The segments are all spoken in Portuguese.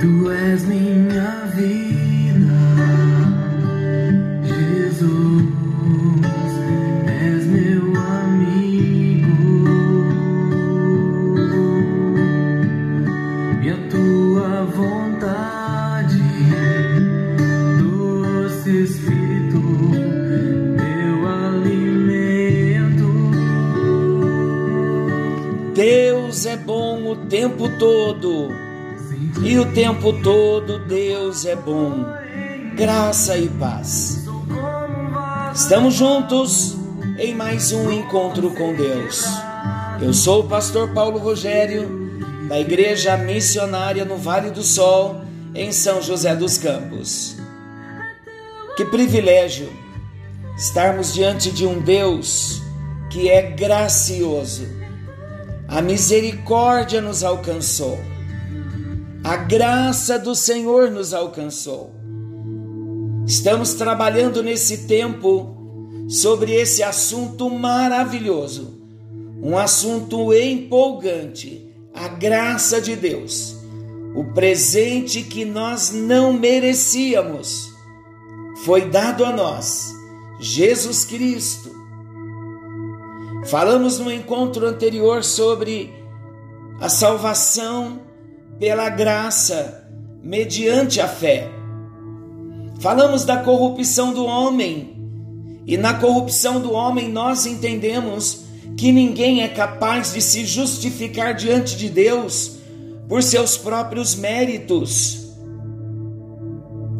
Tú eres mi tempo todo Deus é bom. Graça e paz. Estamos juntos em mais um encontro com Deus. Eu sou o pastor Paulo Rogério, da Igreja Missionária no Vale do Sol, em São José dos Campos. Que privilégio estarmos diante de um Deus que é gracioso. A misericórdia nos alcançou. A graça do Senhor nos alcançou. Estamos trabalhando nesse tempo sobre esse assunto maravilhoso, um assunto empolgante, a graça de Deus, o presente que nós não merecíamos, foi dado a nós, Jesus Cristo. Falamos no encontro anterior sobre a salvação pela graça, mediante a fé. Falamos da corrupção do homem, e na corrupção do homem nós entendemos que ninguém é capaz de se justificar diante de Deus por seus próprios méritos.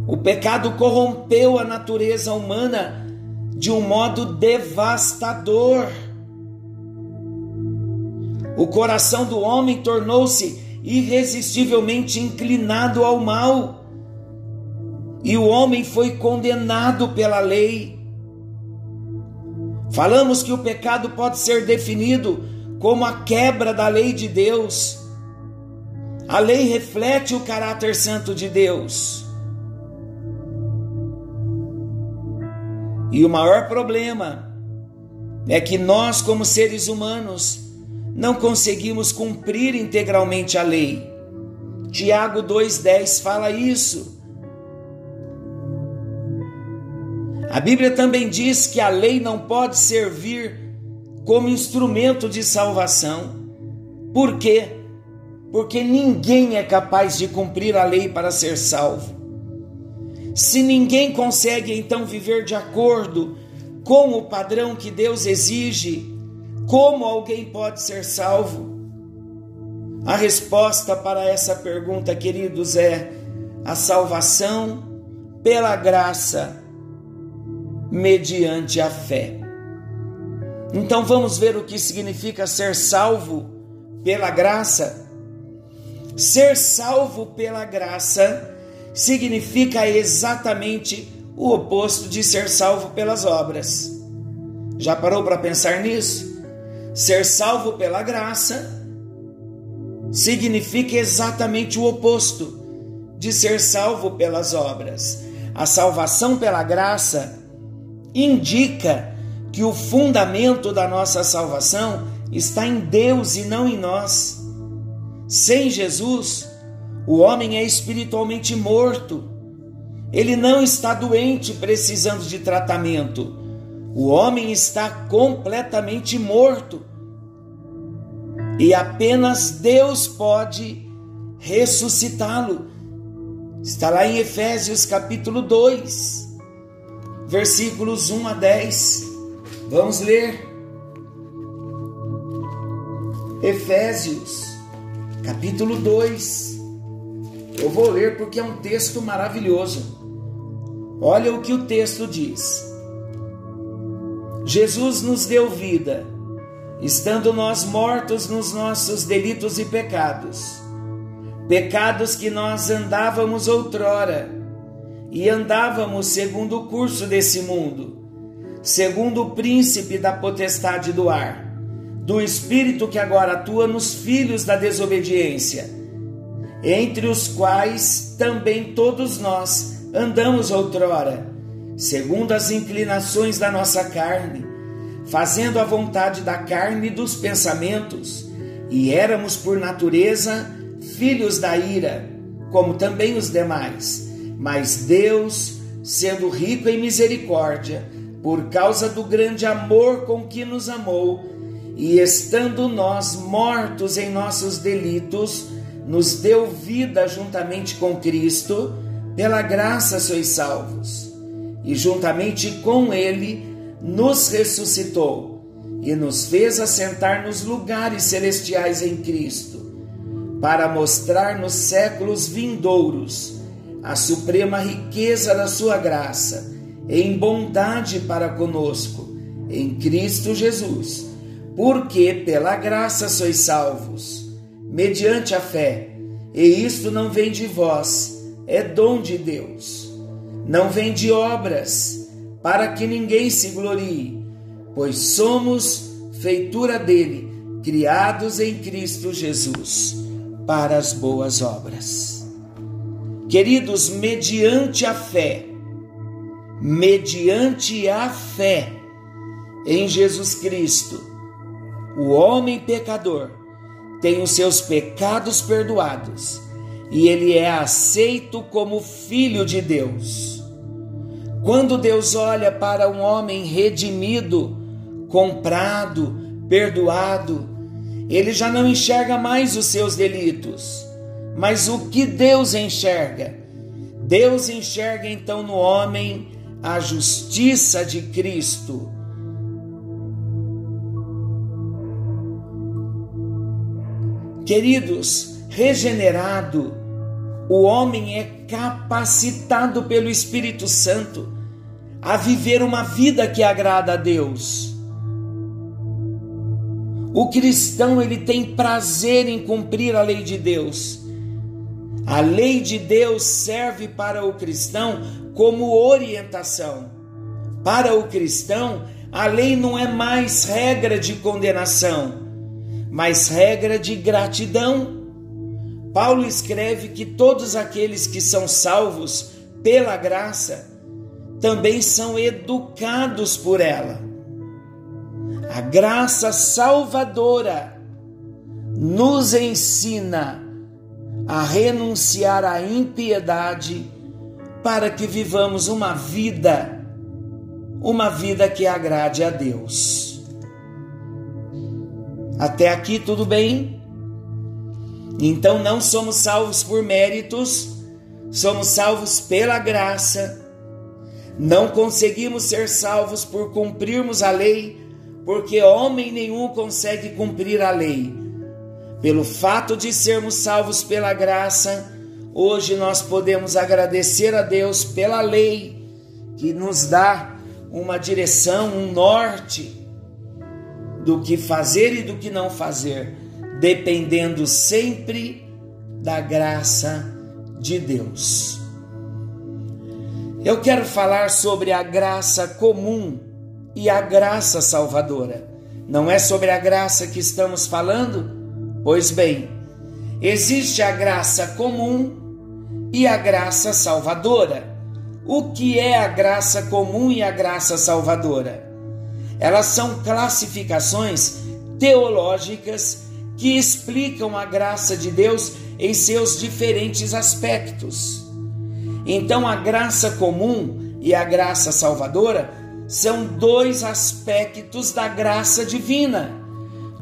O pecado corrompeu a natureza humana de um modo devastador. O coração do homem tornou-se irresistivelmente inclinado ao mal. E o homem foi condenado pela lei. Falamos que o pecado pode ser definido como a quebra da lei de Deus. A lei reflete o caráter santo de Deus. E o maior problema é que nós, como seres humanos, não conseguimos cumprir integralmente a lei. Tiago 2,10 fala isso. A Bíblia também diz que a lei não pode servir como instrumento de salvação. Por quê? Porque ninguém é capaz de cumprir a lei para ser salvo. Se ninguém consegue então viver de acordo com o padrão que Deus exige, como alguém pode ser salvo? A resposta para essa pergunta, queridos, é a salvação pela graça, mediante a fé. Então vamos ver o que significa ser salvo pela graça. Ser salvo pela graça significa exatamente o oposto de ser salvo pelas obras. Já parou para pensar nisso? Ser salvo pela graça significa exatamente o oposto de ser salvo pelas obras. A salvação pela graça indica que o fundamento da nossa salvação está em Deus e não em nós. Sem Jesus, o homem é espiritualmente morto. Ele não está doente precisando de tratamento. O homem está completamente morto e apenas Deus pode ressuscitá-lo. Está lá em Efésios capítulo 2, versículos 1 a 10. Vamos ler. Efésios capítulo 2. Eu vou ler porque é um texto maravilhoso. Olha o que o texto diz. Jesus nos deu vida. Estando nós mortos nos nossos delitos e pecados, pecados que nós andávamos outrora, e andávamos segundo o curso desse mundo, segundo o príncipe da potestade do ar, do espírito que agora atua nos filhos da desobediência, entre os quais também todos nós andamos outrora, segundo as inclinações da nossa carne fazendo a vontade da carne e dos pensamentos, e éramos por natureza filhos da ira, como também os demais. Mas Deus, sendo rico em misericórdia, por causa do grande amor com que nos amou, e estando nós mortos em nossos delitos, nos deu vida juntamente com Cristo, pela graça sois salvos. E juntamente com Ele nos ressuscitou e nos fez assentar nos lugares celestiais em Cristo, para mostrar nos séculos vindouros a suprema riqueza da Sua graça, em bondade para conosco, em Cristo Jesus porque pela graça sois salvos, mediante a fé, e isto não vem de vós, é dom de Deus. Não vem de obras, para que ninguém se glorie, pois somos feitura dele, criados em Cristo Jesus, para as boas obras. Queridos, mediante a fé, mediante a fé em Jesus Cristo, o homem pecador tem os seus pecados perdoados e ele é aceito como filho de Deus. Quando Deus olha para um homem redimido, comprado, perdoado, ele já não enxerga mais os seus delitos. Mas o que Deus enxerga? Deus enxerga então no homem a justiça de Cristo Queridos, regenerado, o homem é capacitado pelo Espírito Santo a viver uma vida que agrada a Deus. O cristão ele tem prazer em cumprir a lei de Deus. A lei de Deus serve para o cristão como orientação. Para o cristão, a lei não é mais regra de condenação mas regra de gratidão. Paulo escreve que todos aqueles que são salvos pela graça também são educados por ela. A graça salvadora nos ensina a renunciar à impiedade para que vivamos uma vida, uma vida que agrade a Deus. Até aqui tudo bem? Então não somos salvos por méritos, somos salvos pela graça. Não conseguimos ser salvos por cumprirmos a lei, porque homem nenhum consegue cumprir a lei. Pelo fato de sermos salvos pela graça, hoje nós podemos agradecer a Deus pela lei que nos dá uma direção, um norte do que fazer e do que não fazer, dependendo sempre da graça de Deus. Eu quero falar sobre a graça comum e a graça salvadora. Não é sobre a graça que estamos falando? Pois bem, existe a graça comum e a graça salvadora. O que é a graça comum e a graça salvadora? Elas são classificações teológicas que explicam a graça de Deus em seus diferentes aspectos. Então, a graça comum e a graça salvadora são dois aspectos da graça divina,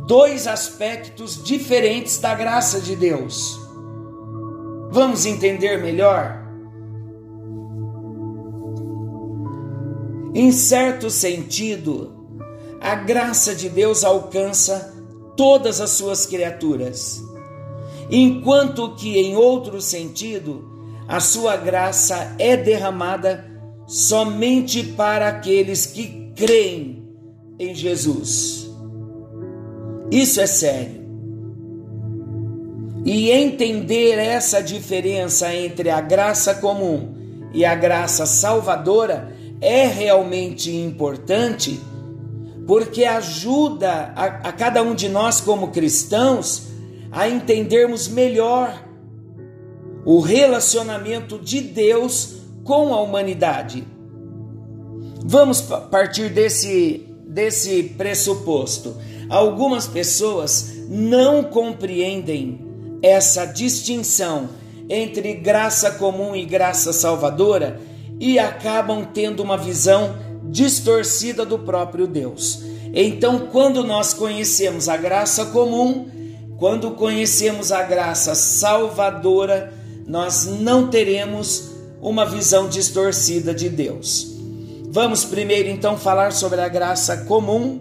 dois aspectos diferentes da graça de Deus. Vamos entender melhor? Em certo sentido, a graça de Deus alcança todas as suas criaturas, enquanto que, em outro sentido, a sua graça é derramada somente para aqueles que creem em Jesus. Isso é sério. E entender essa diferença entre a graça comum e a graça salvadora é realmente importante porque ajuda a, a cada um de nós, como cristãos, a entendermos melhor o relacionamento de Deus com a humanidade. Vamos partir desse, desse pressuposto. Algumas pessoas não compreendem essa distinção entre graça comum e graça salvadora e acabam tendo uma visão distorcida do próprio Deus. Então, quando nós conhecemos a graça comum, quando conhecemos a graça salvadora, nós não teremos uma visão distorcida de Deus. Vamos primeiro então falar sobre a graça comum.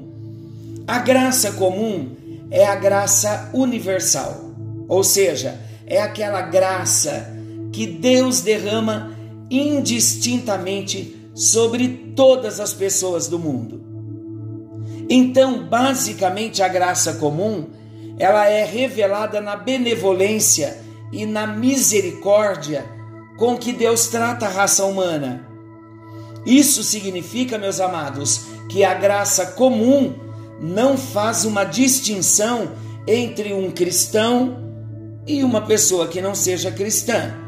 A graça comum é a graça universal, ou seja, é aquela graça que Deus derrama indistintamente sobre todas as pessoas do mundo. Então, basicamente, a graça comum, ela é revelada na benevolência e na misericórdia com que Deus trata a raça humana. Isso significa, meus amados, que a graça comum não faz uma distinção entre um cristão e uma pessoa que não seja cristã.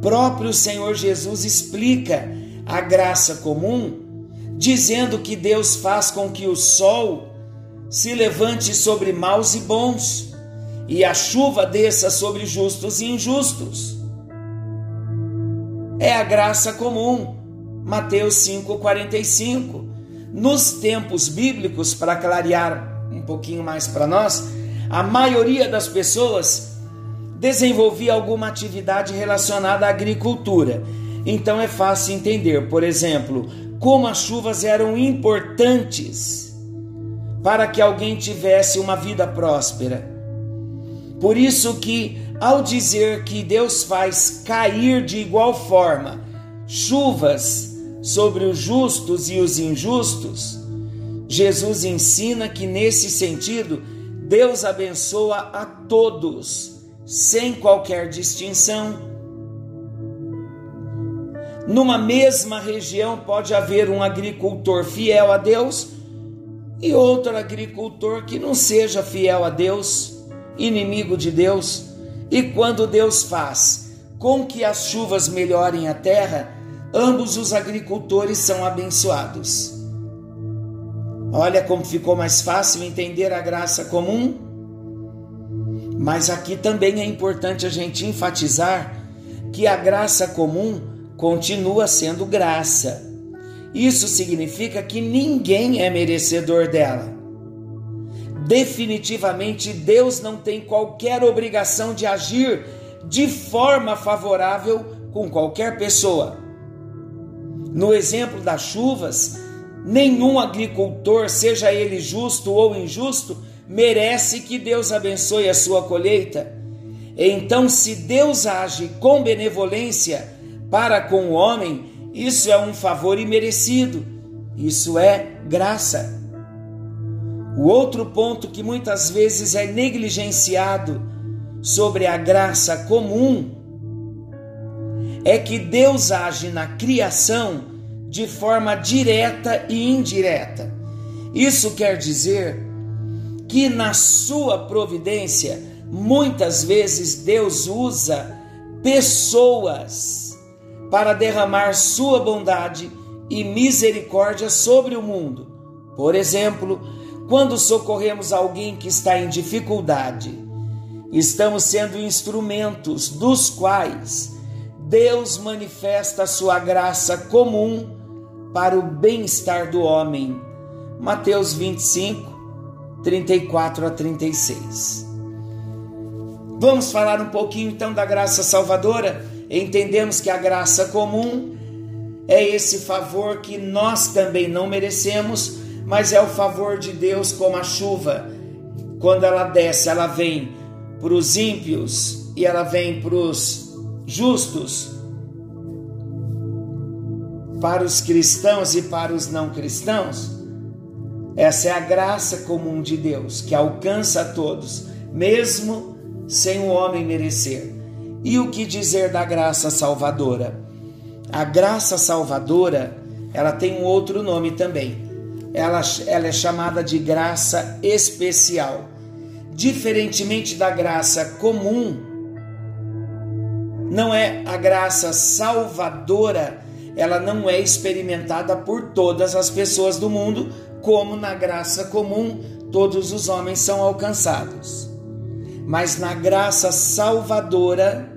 Próprio Senhor Jesus explica a graça comum, dizendo que Deus faz com que o sol se levante sobre maus e bons, e a chuva desça sobre justos e injustos. É a graça comum. Mateus 5:45. Nos tempos bíblicos, para clarear um pouquinho mais para nós, a maioria das pessoas desenvolvia alguma atividade relacionada à agricultura. Então é fácil entender, por exemplo, como as chuvas eram importantes para que alguém tivesse uma vida próspera. Por isso que ao dizer que Deus faz cair de igual forma chuvas sobre os justos e os injustos, Jesus ensina que nesse sentido Deus abençoa a todos, sem qualquer distinção. Numa mesma região pode haver um agricultor fiel a Deus e outro agricultor que não seja fiel a Deus, inimigo de Deus. E quando Deus faz com que as chuvas melhorem a terra, ambos os agricultores são abençoados. Olha como ficou mais fácil entender a graça comum. Mas aqui também é importante a gente enfatizar que a graça comum continua sendo graça. Isso significa que ninguém é merecedor dela. Definitivamente, Deus não tem qualquer obrigação de agir de forma favorável com qualquer pessoa. No exemplo das chuvas, Nenhum agricultor, seja ele justo ou injusto, merece que Deus abençoe a sua colheita. Então, se Deus age com benevolência para com o homem, isso é um favor imerecido, isso é graça. O outro ponto que muitas vezes é negligenciado sobre a graça comum é que Deus age na criação de forma direta e indireta. Isso quer dizer que na sua providência, muitas vezes Deus usa pessoas para derramar sua bondade e misericórdia sobre o mundo. Por exemplo, quando socorremos alguém que está em dificuldade, estamos sendo instrumentos dos quais Deus manifesta a sua graça comum para o bem-estar do homem. Mateus 25, 34 a 36. Vamos falar um pouquinho então da graça salvadora. Entendemos que a graça comum é esse favor que nós também não merecemos, mas é o favor de Deus como a chuva. Quando ela desce, ela vem para os ímpios e ela vem para os justos para os cristãos e para os não cristãos, essa é a graça comum de Deus que alcança a todos, mesmo sem o homem merecer. E o que dizer da graça salvadora? A graça salvadora, ela tem um outro nome também. Ela, ela é chamada de graça especial. Diferentemente da graça comum, não é a graça salvadora ela não é experimentada por todas as pessoas do mundo, como na graça comum todos os homens são alcançados. mas na graça salvadora.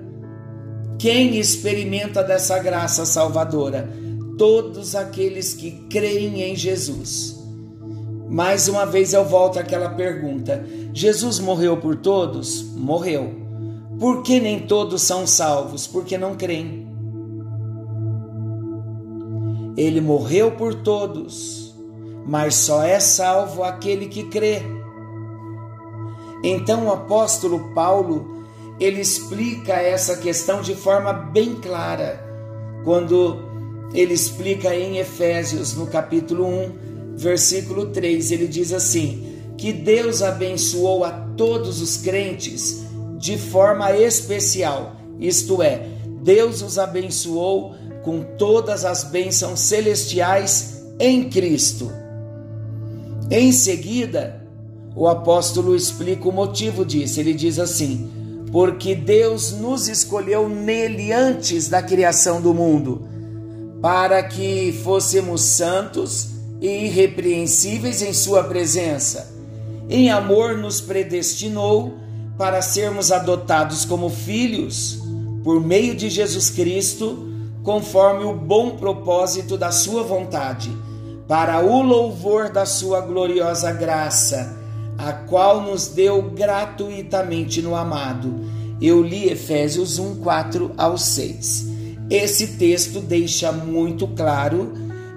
Quem experimenta dessa graça salvadora? Todos aqueles que creem em Jesus. Mais uma vez eu volto àquela pergunta: Jesus morreu por todos? Morreu. Por que nem todos são salvos? Porque não creem. Ele morreu por todos, mas só é salvo aquele que crê. Então o apóstolo Paulo, ele explica essa questão de forma bem clara, quando ele explica em Efésios, no capítulo 1, versículo 3, ele diz assim: que Deus abençoou a todos os crentes de forma especial, isto é, Deus os abençoou com todas as bênçãos celestiais em Cristo. Em seguida, o apóstolo explica o motivo disso. Ele diz assim: Porque Deus nos escolheu nele antes da criação do mundo, para que fôssemos santos e irrepreensíveis em Sua presença. Em amor nos predestinou para sermos adotados como filhos por meio de Jesus Cristo, conforme o bom propósito da Sua vontade, para o louvor da Sua gloriosa graça a qual nos deu gratuitamente no amado. Eu li Efésios 1, 4 ao 6. Esse texto deixa muito claro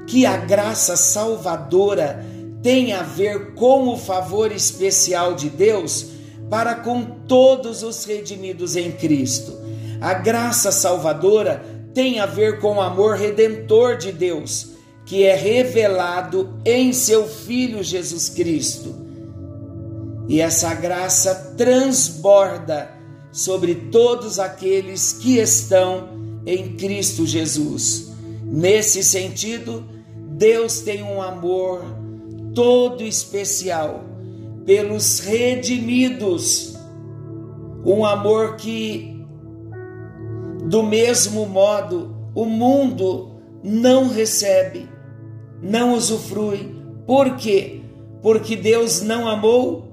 que a graça salvadora tem a ver com o favor especial de Deus para com todos os redimidos em Cristo. A graça salvadora tem a ver com o amor redentor de Deus, que é revelado em seu Filho Jesus Cristo. E essa graça transborda sobre todos aqueles que estão em Cristo Jesus. Nesse sentido, Deus tem um amor todo especial pelos redimidos, um amor que, do mesmo modo, o mundo não recebe, não usufrui. Por quê? Porque Deus não amou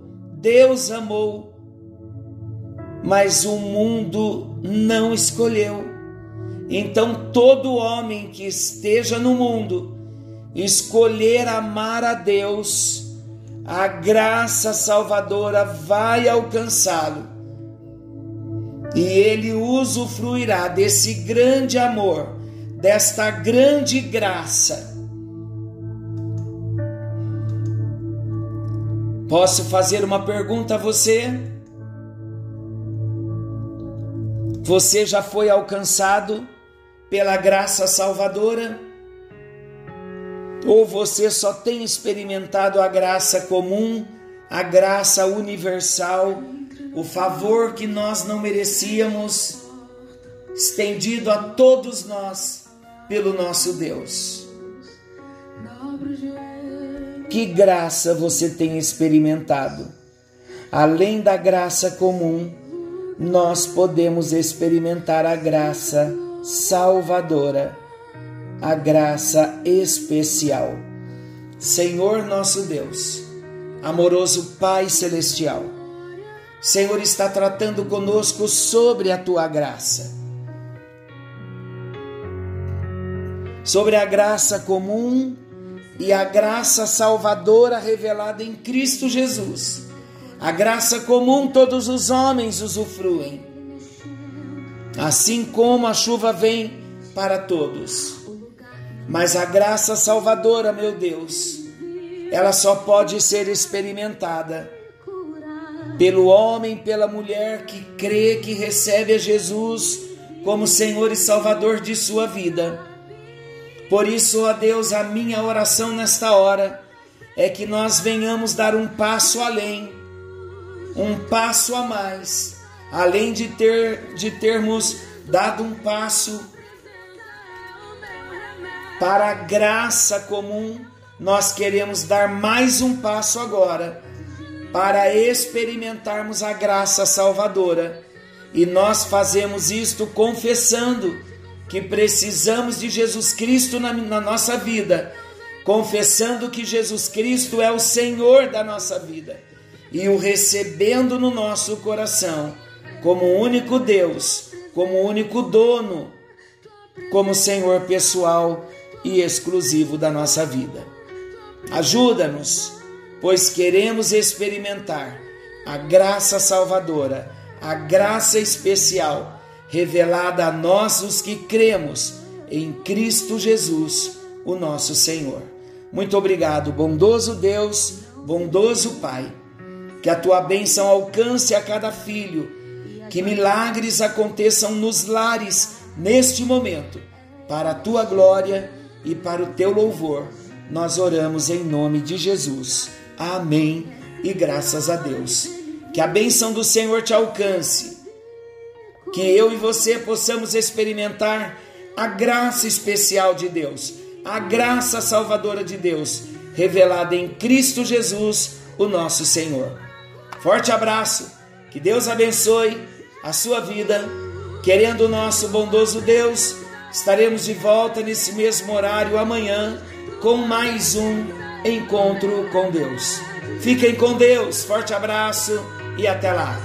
Deus amou, mas o mundo não escolheu. Então, todo homem que esteja no mundo escolher amar a Deus, a graça salvadora vai alcançá-lo. E ele usufruirá desse grande amor, desta grande graça Posso fazer uma pergunta a você? Você já foi alcançado pela graça salvadora? Ou você só tem experimentado a graça comum, a graça universal, o favor que nós não merecíamos, estendido a todos nós pelo nosso Deus? Que graça você tem experimentado? Além da graça comum, nós podemos experimentar a graça salvadora, a graça especial. Senhor nosso Deus, amoroso Pai celestial, Senhor está tratando conosco sobre a tua graça. Sobre a graça comum e a graça salvadora revelada em Cristo Jesus. A graça comum todos os homens usufruem, assim como a chuva vem para todos. Mas a graça salvadora, meu Deus, ela só pode ser experimentada pelo homem, pela mulher que crê que recebe a Jesus como Senhor e Salvador de sua vida. Por isso, ó Deus, a minha oração nesta hora é que nós venhamos dar um passo além, um passo a mais, além de ter de termos dado um passo para a graça comum, nós queremos dar mais um passo agora para experimentarmos a graça salvadora. E nós fazemos isto confessando que precisamos de Jesus Cristo na, na nossa vida, confessando que Jesus Cristo é o Senhor da nossa vida e o recebendo no nosso coração como único Deus, como único dono, como Senhor pessoal e exclusivo da nossa vida. Ajuda-nos, pois queremos experimentar a graça salvadora, a graça especial revelada a nós os que cremos em Cristo Jesus, o nosso Senhor. Muito obrigado, bondoso Deus, bondoso Pai. Que a tua bênção alcance a cada filho, que milagres aconteçam nos lares neste momento, para a tua glória e para o teu louvor. Nós oramos em nome de Jesus. Amém e graças a Deus. Que a bênção do Senhor te alcance. Que eu e você possamos experimentar a graça especial de Deus, a graça salvadora de Deus, revelada em Cristo Jesus, o nosso Senhor. Forte abraço, que Deus abençoe a sua vida. Querendo o nosso bondoso Deus, estaremos de volta nesse mesmo horário amanhã com mais um encontro com Deus. Fiquem com Deus, forte abraço e até lá.